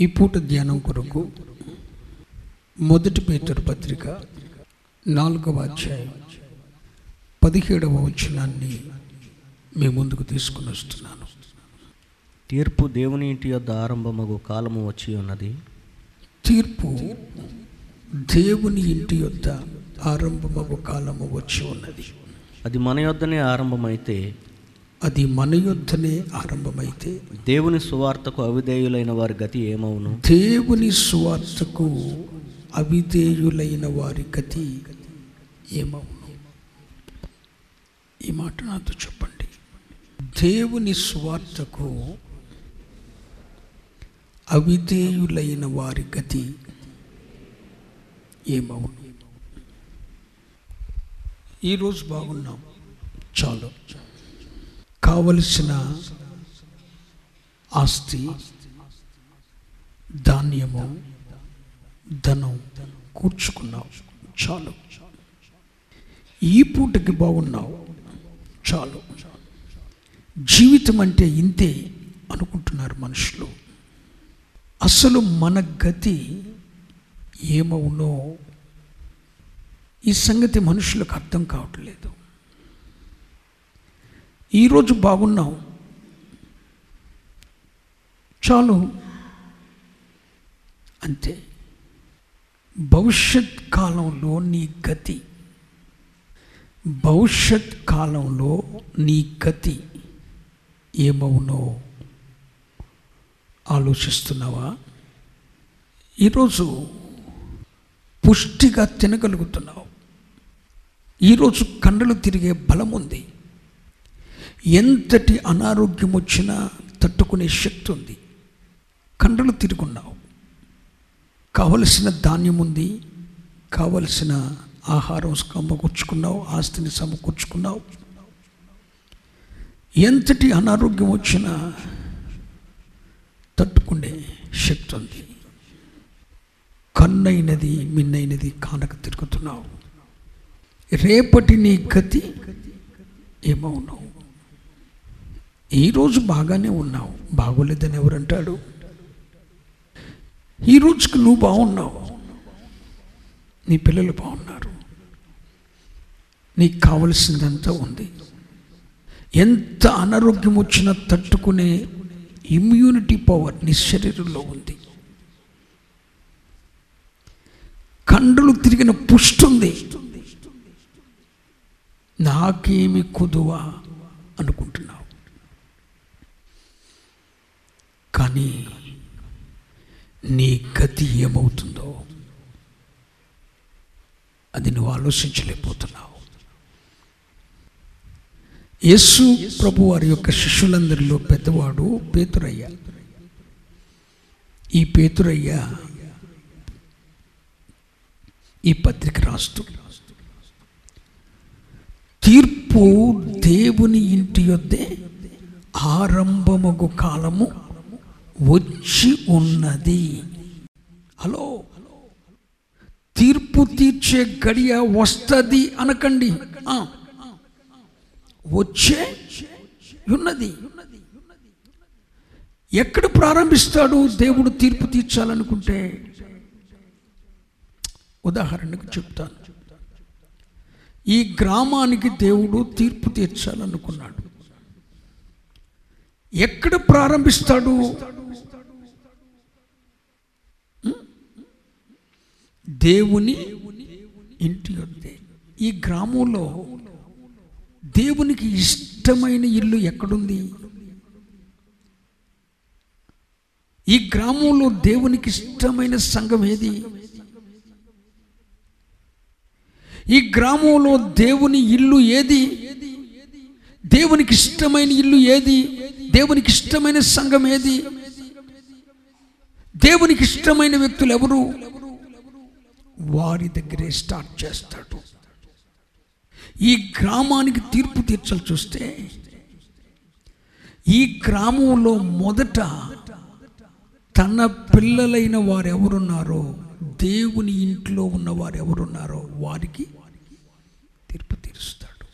ఈ పూట ధ్యానం కొరకు మొదటి పేతురు పత్రిక నాలుగవ అధ్యాయం పదిహేడవ వచనాన్ని మీ ముందుకు తీసుకుని వస్తున్నాను. తీర్పు దేవుని ఇంటి యొద్ద ఆరంభమగు కాలము వచ్చి ఉన్నది. తీర్పు దేవుని ఇంటి యొద్ద ఆరంభమగు కాలము వచ్చి ఉన్నది. అది మన యొద్దనే ఆరంభమైతే అది మన యొద్దనే ఆరంభమైతే. దేవుని సువార్తకు అవిధేయులైన వారి గతి ఏమవును? దేవుని సువార్తకు అవిధేయులైన వారి గతి ఏమవును? ఈ మాట నాతో చెప్పండి. దేవుని సువార్తకు అవిధేయులైన వారి గతి ఏమవును? ఈరోజు బాగున్నాం. చాలు. కావలసిన ఆస్తి ధాన్యము ధనం కూర్చుకున్నావు. చాలు. ఈ పూటకి బాగున్నావు. చాలు. జీవితం అంటే ఇంతే అనుకుంటున్నారు మనుషులు. అసలు మన గతి ఏమవునో ఈ సంగతి మనుషులకు అర్థం కావట్లేదు. ఈరోజు బాగున్నావు. చాలు. అంతే. భవిష్యత్ కాలంలో నీ గతి. భవిష్యత్ కాలంలో నీ గతి ఏమవునో ఆలోచిస్తున్నావా? ఈరోజు పుష్టిగా తినగలుగుతున్నావు. ఈరోజు కండలు తిరిగే బలం ఉంది ఎంతటి అనారోగ్యం వచ్చినా తట్టుకునే శక్తి ఉంది. కండలు తిరుగున్నావు. కావలసిన ధాన్యం ఉంది. కావలసిన ఆహారం సమకూర్చుకున్నావు. ఆస్తిని సమకూర్చుకున్నావు. ఎంతటి అనారోగ్యం వచ్చినా తట్టుకునే శక్తి ఉంది. కన్నైనది మిన్నైనది కానక తిరుగుతున్నావు. రేపటి నీ గతి ఏమవునావు ఈరోజు బాగానే ఉన్నావు. బాగోలేదని ఎవరంటాడు? ఈ రోజుకి నువ్వు బాగున్నావు. నీ పిల్లలు బాగున్నారు. నీకు కావలసిందంతా ఉంది. ఎంత అనారోగ్యం వచ్చినా తట్టుకునే ఇమ్యూనిటీ పవర్ నీ శరీరంలో ఉంది. కండలు తిరిగిన పుష్టి ఉంది. నాకేమి కుదువా అనుకుంటున్నావు. కానీ నీ గతి ఏమవుతుందో అది నువ్వు ఆలోచించలేకపోతున్నావు. యేసు ప్రభు వారి యొక్క శిష్యులందరిలో పెద్దవాడు పేతురయ్య. ఈ పేతురయ్య ఈ పత్రిక రాస్తూ తీర్పు దేవుని ఇంటి యొద్దే ఆరంభమగు కాలము వచ్చి ఉన్నది. హలో? తీర్పు తీర్చే గడియ వస్తుంది అనకండి. వచ్చే ఉన్నది. ఎక్కడ ప్రారంభిస్తాడు దేవుడు తీర్పు తీర్చాలనుకుంటే? ఉదాహరణకు చెప్తాను. ఈ గ్రామానికి దేవుడు తీర్పు తీర్చాలనుకున్నాడు. ఎక్కడ ప్రారంభిస్తాడు? దేవుని ఇంటి ఉంది ఈ గ్రామంలో దేవునికి ఇష్టమైన ఇల్లు ఎక్కడుంది? ఈ గ్రామంలో దేవునికి ఇష్టమైన సంఘం ఏది? ఈ గ్రామంలో దేవుని ఇల్లు ఏది? దేవునికి ఇష్టమైన ఇల్లు ఏది? దేవునికి ఇష్టమైన సంఘం ఏది? దేవునికి ఇష్టమైన వ్యక్తులు ఎవరు? వారి దగ్గరే స్టార్ట్ చేస్తాడు. ఈ గ్రామానికి తీర్పు తీర్చాలి చూస్తే ఈ గ్రామంలో మొదట తన పిల్లలైన వారు ఎవరున్నారో దేవుని ఇంట్లో ఉన్న వారు ఎవరున్నారో వారికి తీర్పు తీరుస్తాడు.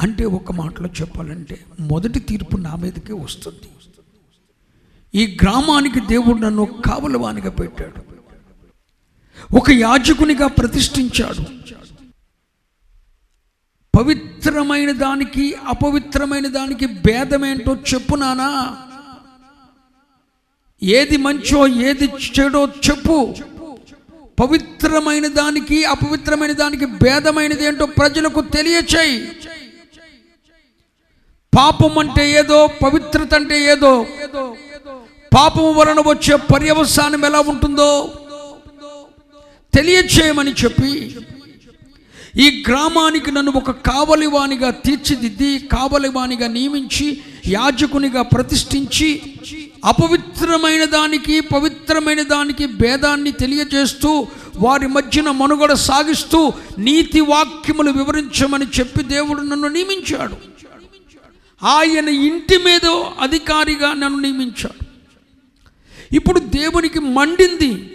అంటే ఒక మాటలో చెప్పాలంటే మొదటి తీర్పు నా మీదకే వస్తుంది. ఈ గ్రామానికి దేవుడు నన్ను కావలవానిగా పెట్టాడు. ఒక యాజకునిగా ప్రతిష్ఠించాడు. పవిత్రమైన దానికి అపవిత్రమైన దానికి భేదమేంటో చెప్పునానా ఏది మంచో ఏది చెడో చెప్పు. పవిత్రమైన దానికి అపవిత్రమైన దానికి భేదమైనది ఏంటో ప్రజలకు తెలియచేయి. పాపం అంటే ఏదో పవిత్రత అంటే ఏదో. పాపం వలన వచ్చే పర్యవసానం ఎలా ఉంటుందో తెలియచేయమని చెప్పి ఈ గ్రామానికి నన్ను ఒక కావలివానిగా తీర్చిదిద్ది కావలివానిగా నియమించి యాజకునిగా ప్రతిష్ఠించి అపవిత్రమైన దానికి పవిత్రమైన దానికి భేదాన్ని తెలియజేస్తూ వారి మధ్యన మనుగడ సాగిస్తూ నీతి వాక్యములు వివరించమని చెప్పి దేవుడు నన్ను నియమించాడు. ఆయన ఇంటి మీద అధికారిగా నన్ను నియమించాడు. ఇప్పుడు దేవునికి మండింది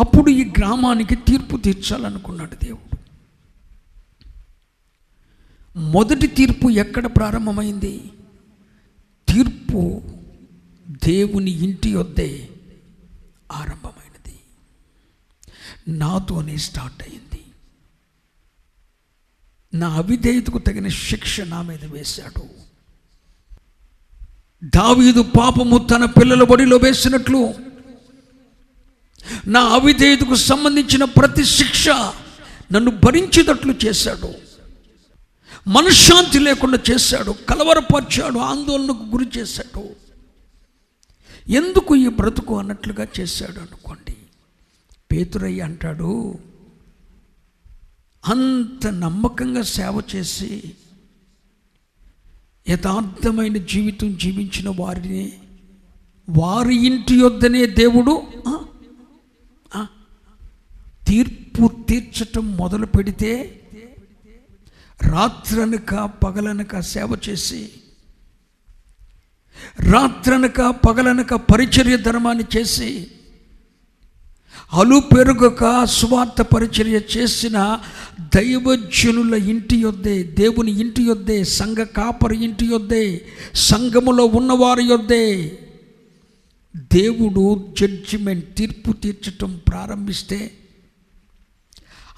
అప్పుడు ఈ గ్రామానికి తీర్పు తీర్చాలనుకున్నాడు దేవుడు. మొదటి తీర్పు ఎక్కడ ప్రారంభమైంది? తీర్పు దేవుని ఇంటి వద్దే ఆరంభమైనది. నాతోనే స్టార్ట్ అయింది. నా అవిధేయతకు తగిన శిక్ష నా మీద వేశాడు. దావీదు పాపము తన పిల్లల బడిలో వేసినట్లు నా అవిధేయతకు సంబంధించిన ప్రతి శిక్ష నన్ను భరించేటట్లు చేశాడు. మనశ్శాంతి లేకుండా చేశాడు. కలవరపరిచాడు. ఆందోళనకు గురి చేశాడు. ఎందుకు ఈ బ్రతుకు అన్నట్లుగా చేశాడు అనుకోండి. పేతురయ్య అంటాడు అంత నమ్మకంగా సేవ చేసి యథార్థమైన జీవితం జీవించిన వారిని వారి ఇంటి యొద్దనే దేవుడు తీర్పు తీర్చటం మొదలు పెడితే రాత్రనక పగలనక సేవ చేసి రాత్రనక పగలనక పరిచర్య ధర్మాన్ని చేసి అలు పెరుగక స్వార్థ పరిచర్య చేసిన దైవజనుల ఇంటి యొద్దే దేవుని ఇంటి యొద్దే సంఘ కాపరి ఇంటి యొద్దే సంఘములో ఉన్నవారి యొద్దే దేవుడు జడ్జిమెంట్ తీర్పు తీర్చటం ప్రారంభిస్తే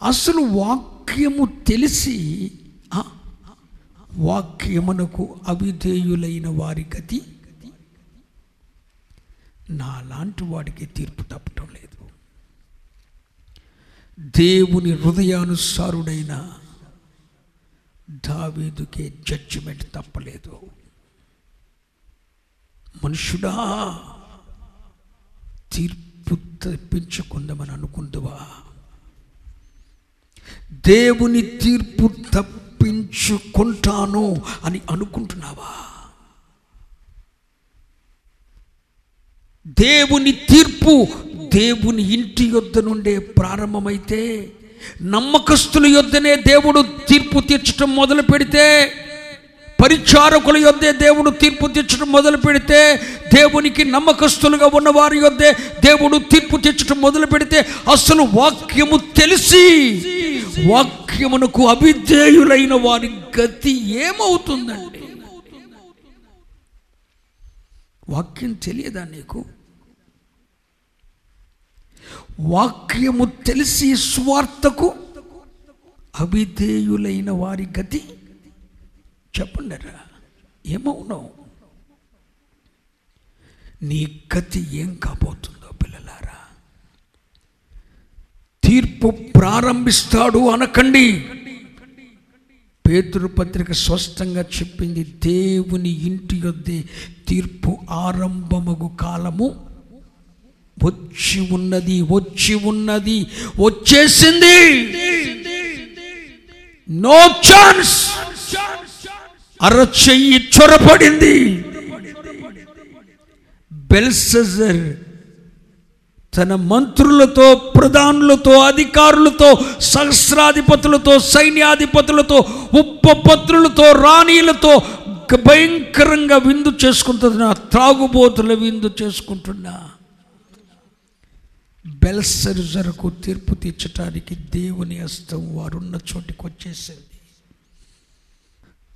అసలు వాక్యము తెలిసి వాక్యమునకు అవిధేయులైన వారి గతి నాలాంటి వాడికి తీర్పు తప్పటం లేదు. దేవుని హృదయానుసారుడైన దావీదుకే జడ్జిమెంట్ తప్పలేదు. మనుషుడా తీర్పు తప్పించుకుందామని అనుకుందువా? దేవుని తీర్పు తప్పించుకుంటాను అని అనుకుంటున్నావా? దేవుని తీర్పు దేవుని ఇంటి యొద్ద నుండే ప్రారంభమైతే నమ్మకస్తుల యొద్దనే దేవుడు తీర్పు తీర్చడం మొదలు పెడితే పరిచారకుల యొద్దే దేవుడు తీర్పు తీర్చడం మొదలు పెడితే దేవునికి నమ్మకస్తులుగా ఉన్న వారి యొద్దే దేవుడు తీర్పు తీర్చడం మొదలు పెడితే అసలు వాక్యము తెలిసి వాక్యమునకు అవిధేయులైన వారి గతి ఏమవుతుందండి? వాక్యం తెలియదా నీకు? వాక్యము తెలిసి స్వార్థకు అవిధేయులైన వారి గతి చెప్పండిరా ఏమవునావు నీ గతి ఏం కాబోతుందో పిల్లలారా. తీర్పు ప్రారంభిస్తాడు అనకండి. పేతురు పత్రిక స్పష్టంగా చెప్పింది దేవుని ఇంటి యొద్దే తీర్పు ఆరంభమగు కాలము. వచ్చి ఉన్నది వచ్చి ఉన్నది వచ్చేసింది. No chance. అరచెయ్యి చొరపడింది. బెల్సజర్ తన మంత్రులతో ప్రధానులతో అధికారులతో సహస్రాధిపతులతో సైన్యాధిపతులతో ఉపపత్రులతో రాణీలతో భయంకరంగా విందు చేసుకుంటున్నా త్రాగుబోతుల విందు చేసుకుంటున్నా. బెల్సరిజరకు తీర్పు తీర్చటానికి దేవుని హస్తం వారున్న చోటికి వచ్చేసింది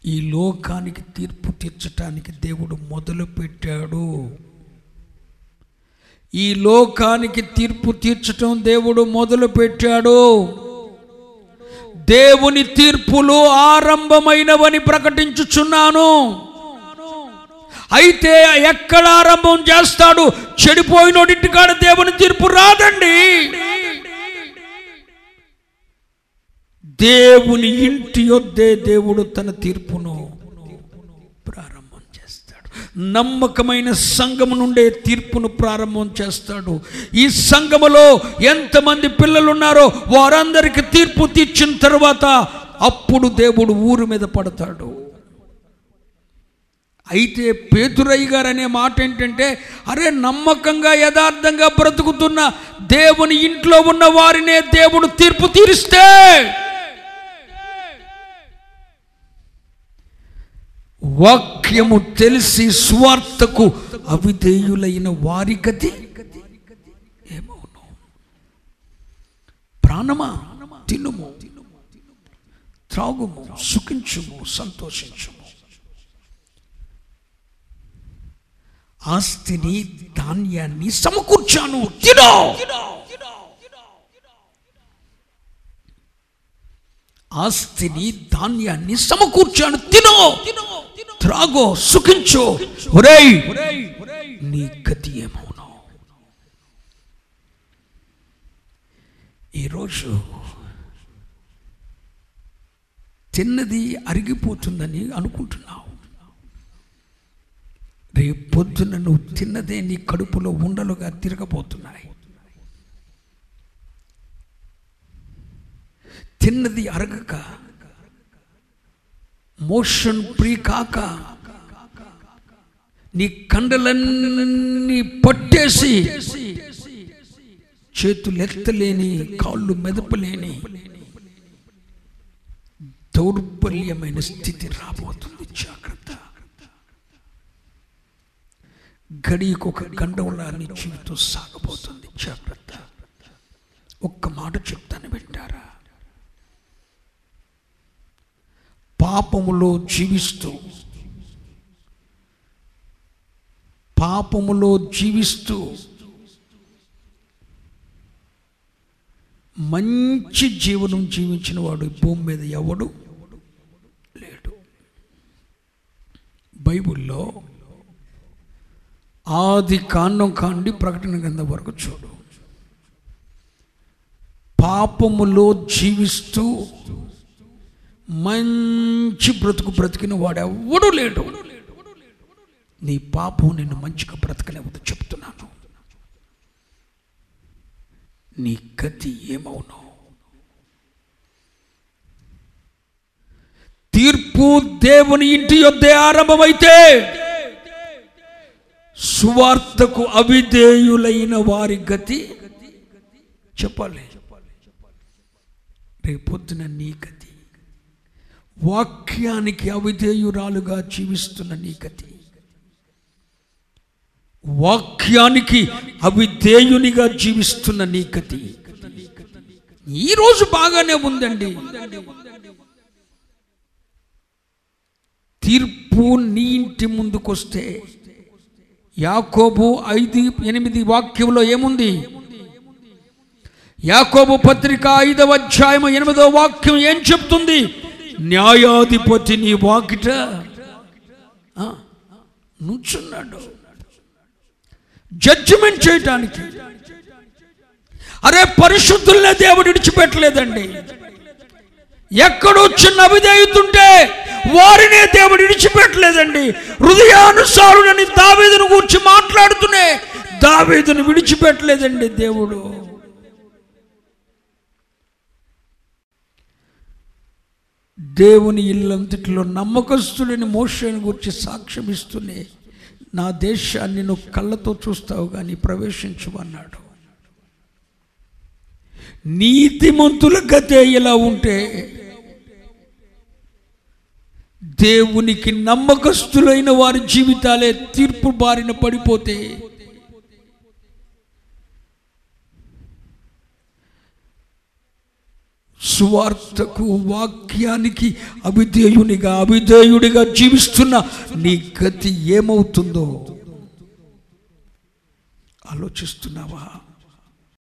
ఈ లోకానికి తీర్పు తీర్చటానికి దేవుడు మొదలుపెట్టాడు. ఈ లోకానికి తీర్పు తీర్చటం దేవుడు మొదలుపెట్టాడు. దేవుని తీర్పులు ఆరంభమైనవని ప్రకటించుచున్నాను. అయితే ఎక్కడ ఆరంభం చేస్తాడు? చెడిపోయినోడింటి కాడ దేవుని తీర్పు రాదండి. దేవుని ఇంటి యొద్దే దేవుడు తన తీర్పును ప్రారంభం చేస్తాడు. నమ్మకమైన సంఘము నుండే తీర్పును ప్రారంభం చేస్తాడు. ఈ సంఘములో ఎంతమంది పిల్లలున్నారో వారందరికి తీర్పు తీర్చిన తర్వాత అప్పుడు దేవుడు ఊరు మీద పడతాడు. అయితే పేతురయ్య గారు అనే మాట ఏంటంటే అరే నమ్మకంగా యథార్థంగా బ్రతుకుతున్న దేవుని ఇంట్లో ఉన్న వారినే దేవుడు తీర్పు తీరిస్తే వాక్యము తెలిసి స్వార్థకు అవిధేయులైన వారి గతి ఏమవును? ప్రాణమా? తినుము. త్రాగుము సుఖించుము సంతోషించుము. ఆస్తిని ధాన్యాన్ని సమకూర్చాను. తినో! ఆస్తిని ధాన్యాన్ని సమకూర్చాను. తినో! త్రాగో సుఖించో. ఒరేయ్ నీ గతి ఏమవును. ఈరోజు తిన్నది అరిగిపోతుందని అనుకుంటున్నావు. రేపు పొద్దున నువ్వు తిన్నదే నీ కడుపులో ఉండలుగా తిరగబోతున్నాయి. తిన్నది అరగక మోషన్ ప్రీ కాక నీ కండలన్నీ పట్టేసి చేతులు ఎత్తలేని కాళ్ళు మెదపలేని దౌర్బల్యమైన స్థితి రాబోతుంది. జాగ్రత్త. గడికి ఒక గండంలా నీ జీవితం సాగబోతుంది. జాగ్రత్త. ఒక్క మాట చెప్తాను వింటారా? పాపములో జీవిస్తూ పాపములో జీవిస్తూ మంచి జీవనం జీవించిన వాడు భూమి మీద ఎవడు లేడు. బైబిల్లో ఆది కాండం కాండి ప్రకటన కింద వరకు చూడు. పాపములో జీవిస్తూ మంచి బ్రతుకు బ్రతికిన వాడెవడూ లేడు. నీ పాపం నిన్ను మంచిగా బ్రతకలేవద్దు చెప్తున్నాను. నీ గతి ఏమవును? తీర్పు దేవుని ఇంటి యొద్దే ఆరంభమైతే సువార్తకు అవిధేయులైన వారి గతి చెప్పాలి. రేపొద్దున నీ గతి వాక్యానికి అవిధేయురాలుగా జీవిస్తున్న నీ గతి. వాక్యానికి అవిధేయునిగా జీవిస్తున్న నీ గతి. ఈరోజు బాగానే ఉందండి. తీర్పు నీ ఇంటి ముందుకొస్తే యాకోబు ఐదు ఎనిమిది వాక్యంలో ఏముంది? యాకోబు పత్రిక ఐదవ అధ్యాయం ఎనిమిదో వాక్యం ఏం చెప్తుంది? న్యాయాధిపతి నీ వాకిట. నుంచున్నాడు. జడ్జిమెంట్ చేయటానికి. అరే పరిశుద్ధులనే దేవుడు విడిచిపెట్టలేదండి. ఎక్కడో చిన్న అవిధేయుతుంటే వారినే దేవుడు విడిచిపెట్టలేదండి. హృదయానుసారుడని దావీదును గురించి మాట్లాడుతూనే దావీదును విడిచిపెట్టలేదండి దేవుడు. దేవుని ఇల్లంతటిలో నమ్మకస్తులని మోషని గురించి సాక్ష్యం ఇస్తూనే నా దేశాన్ని నువ్వు కళ్ళతో చూస్తావు కానీ ప్రవేశించమన్నాడు. నీతిమంతుల గతే ఇలా ఉంటే దేవునికి నమ్మకస్తులైన వారి జీవితాలే తీర్పు బారిన పడిపోతే సువార్తకు వాక్యానికి అవిధేయునిగా అవిధేయుడిగా జీవిస్తున్న నీ గతి ఏమవుతుందో? ఆలోచిస్తున్నావా?